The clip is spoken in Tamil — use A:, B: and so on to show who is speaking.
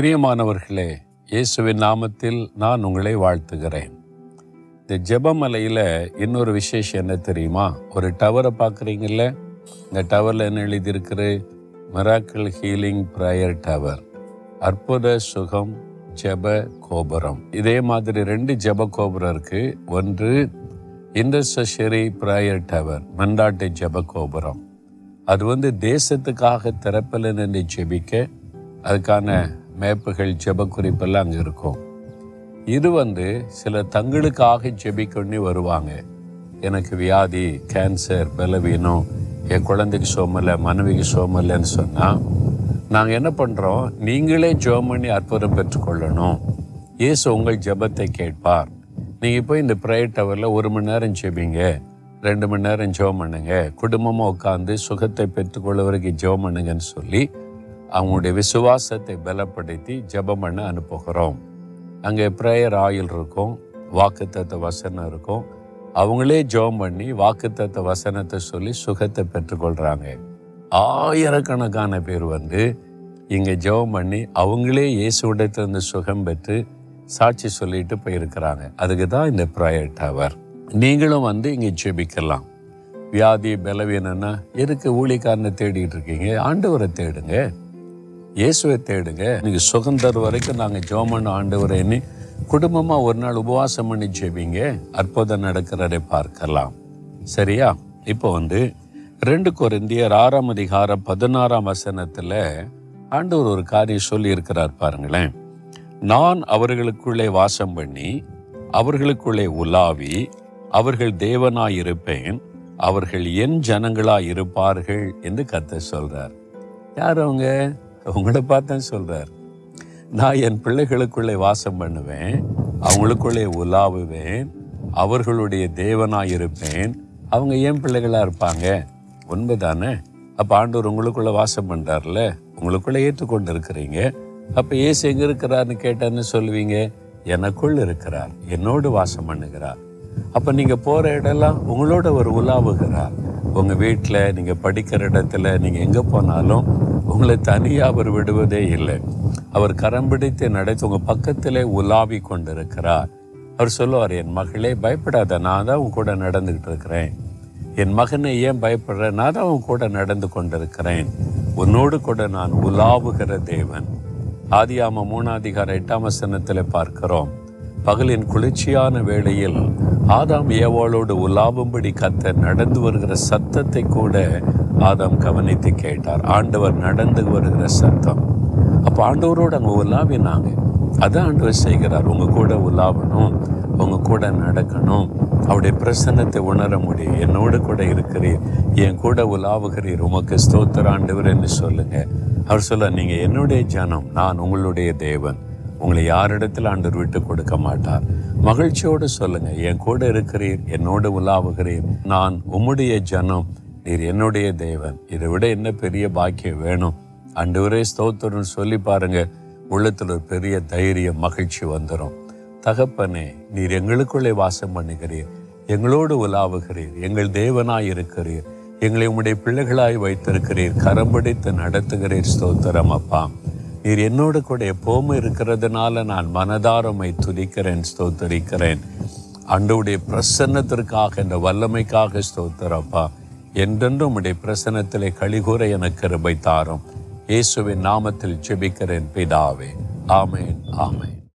A: பிரியமானவர்களே இயேசுவின் நாமத்தில் நான் உங்களை வாழ்த்துகிறேன். இந்த ஜெபமலையில் இன்னொரு விசேஷம் என்ன தெரியுமா? ஒரு டவரை பார்க்குறீங்கல்ல? இந்த டவரில் என்ன எழுதியிருக்குது? மிராக்கிள் ஹீலிங் ப்ரேயர் டவர் அற்புத சுகம் ஜெப கோபுரம். இதே மாதிரி ரெண்டு ஜெப கோபுரம் இருக்குது ஒன்று இண்டஸ்ட்ரி ப்ரேயர் டவர் மண்டாட்டு ஜெப கோபுரம். அது வந்து தேசத்துக்காக திறப்பில் நின்று ஜெபிக்க அதுக்கான மேப்புகள் ஜெப குறிப்பெல்லாம் அங்கே இருக்கும். இது வந்து சில தங்களுக்காக ஜெபிக்கொண்டு வருவாங்க. எனக்கு வியாதி கேன்சர் பலவீனம் என் குழந்தைக்கு சோமலை மனைவிக்கு சோமலைன்னு சொன்னால் நாங்கள் என்ன பண்ணுறோம் நீங்களே ஜெபம் பண்ணி அற்புதம் பெற்றுக்கொள்ளணும். இயேசு உங்கள் ஜெபத்தை கேட்பார். நீங்கள் போய் இந்த ப்ரேயர் டவரில் ஒரு மணி நேரம் ஜெபிங்க. ரெண்டு மணி நேரம் ஜெபம் பண்ணுங்க. குடும்பமாக உட்காந்து சுகத்தை பெற்றுக்கொள்ள வரைக்கும் ஜெபம் பண்ணுங்கன்னு சொல்லி அவங்களுடைய விசுவாசத்தை பலப்படுத்தி ஜெபம் பண்ண அனுப்புகிறோம். அங்கே ப்ரேயர் ஆயில் இருக்கும் வாக்குத்தத்த வசனம் இருக்கும். அவங்களே ஜெபம் பண்ணி வாக்குத்தத்த வசனத்தை சொல்லி சுகத்தை பெற்றுக்கொள்கிறாங்க ஆயிரக்கணக்கான பேர் வந்து இங்கே ஜெபம் பண்ணி அவங்களே இயேசுவிடத்திலிருந்து சுகம் பெற்று சாட்சி சொல்லிட்டு போயிருக்கிறாங்க. அதுக்கு தான் இந்த ப்ரையர் டவர் நீங்களும் வந்து இங்கே ஜெபிக்கலாம். வியாதி பலவீனம்னா எதுக்கு ஊழிக்காரனை தேடிட்டு இருக்கீங்க? ஆண்டவரை தேடுங்க. இயேசுவை தேடுங்க. நீங்கள் சுகந்தர் வரைக்கும் நாங்கள் ஜோமன் பண்ண ஆண்டவரேன்னு குடும்பமாக ஒரு நாள் உபவாசம் பண்ணி ஜெபிங்க. அற்புதம் நடக்கிறதை பார்க்கலாம். சரியா? இப்போ வந்து ரெண்டு கொரிந்தியர் ஆறாம் அதிகாரம் பதினாறாம் வசனத்தில் ஆண்டவர் ஒரு காரியம் சொல்லி இருக்கிறார் பாருங்களேன். நான் அவர்களுக்குள்ளே வாசம் பண்ணி அவர்களுக்குள்ளே உலாவி அவர்கள் தேவனாய் இருப்பேன் அவர்கள் என் ஜனங்களாய் இருப்பார்கள் என்று கத்த சொல்றார். யார் அவங்க? உங்களை பார்த்தேன் சொல்றார். நான் என் பிள்ளைகளுக்குள்ளே வாசம் பண்ணுவேன் அவங்களுக்குள்ளே உலாவுவேன் அவர்களுடைய தேவனாக இருப்பேன். அவங்க ஏன் பிள்ளைகளாக இருப்பாங்க? உண்மைதானே? அப்போ ஆண்டவர் உங்களுக்குள்ளே வாசம் பண்ணுறார்ல உங்களுக்குள்ளே ஏற்றுக்கொண்டு இருக்கிறீங்க அப்போ ஏசு எங்கே இருக்கிறார்னு கேட்டேன்னு சொல்லுவீங்க? எனக்குள் இருக்கிறார். என்னோடு வாசம் பண்ணுகிறார். அப்போ நீங்கள் போகிற இடம்லாம் உங்களோட ஒரு உலாவுகிறார். உங்கள் வீட்டில் நீங்கள் படிக்கிற இடத்துல நீங்கள் எங்கே போனாலும் உங்களை தனியாக அவர் விடுவதே இல்லை. அவர் கரம் பிடித்து நடத்தி உங்கள் பக்கத்திலே உலாவி கொண்டிருக்கிறார். அவர் சொல்லுவார் என் மகளே பயப்படாத நான் தான் உன் கூட நடந்துக்கிட்டு இருக்கிறேன். என் மகனை ஏன் பயப்படுற? நான் தான் உன் கூட நடந்து கொண்டிருக்கிறேன். உன்னோடு கூட நான் உலாவுகிற தேவன். ஆதியாம மூணாதிகார எட்டாம் வசனத்தில் பார்க்கிறோம். பகலின் குளிர்ச்சியான வேளையில் ஆதாம் ஏவாளோடு உலாவும்படி கத்த நடந்து வருகிற சத்தத்தை கூட ஆதாம் கவனித்து கேட்டார். ஆண்டவர் நடந்து வருகிற சத்தம். அப்போ ஆண்டவரோடு அங்கே உலாவினாங்க. அதான் ஆண்டவர் செய்கிறார். உங்கள் கூட உலாவணும். உங்கள் கூட நடக்கணும். அவருடைய பிரசன்னத்தை உணர முடியும். என்னோடு கூட இருக்கிறீர். என் கூட உலாவுகிறீர். உமக்கு ஸ்தோத்திர ஆண்டவர் என்று சொல்லுங்கள் அவர் சொல்ல நீங்கள் என்னுடைய ஜனம் நான் உங்களுடைய தேவன். உங்களை யாரிடத்தில் ஆண்டவர் விட்டு கொடுக்க மாட்டார். மகிழ்ச்சியோடு சொல்லுங்க என் கூட இருக்கிறீர் என்னோடு உலாவுகிறீர். நான் உம்முடைய ஜனம் நீர் என்னுடைய தேவன். இதை விட என்ன பெரிய பாக்கியம் வேணும்? ஆண்டவரே ஸ்தோத்திரம் சொல்லி பாருங்க. உள்ளத்தில் ஒரு பெரிய தைரியம் மகிழ்ச்சி வந்துடும் தகப்பனே நீர் எங்களுக்குள்ளே வாசம் பண்ணுகிறீர். எங்களோடு உலாவுகிறீர். எங்கள் தேவனாய் இருக்கிறீர். எங்களை உம்முடைய பிள்ளைகளாய் வைத்திருக்கிறீர். கரம்பிடித்து நடத்துகிறீர். ஸ்தோத்திரம் அப்பா. நீர் என்னோடு கூட எப்போவும் இருக்கிறதுனால நான் மனதாரமை துதிக்கிறேன் ஸ்தோத்தரிக்கிறேன். அண்டவுடைய பிரசன்னத்திற்காக இந்த வல்லமைக்காக ஸ்தோத்திரப்பா என்றென்றும் உடைய பிரசன்னத்திலே கழிகூற எனக்கு கிருபை தாரும். இயேசுவின் நாமத்தில் செபிக்கிறேன் பிதாவே. ஆமேன் ஆமேன்.